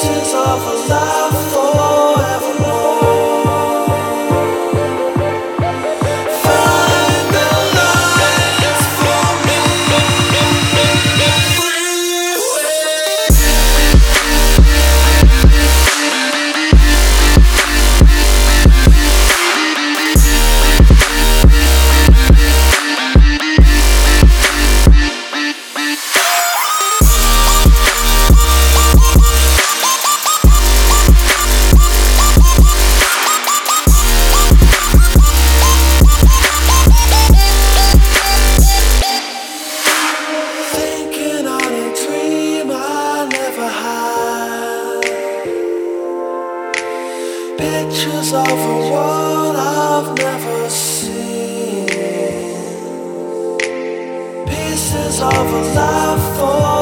pictures of a world Pieces of a life forevermore.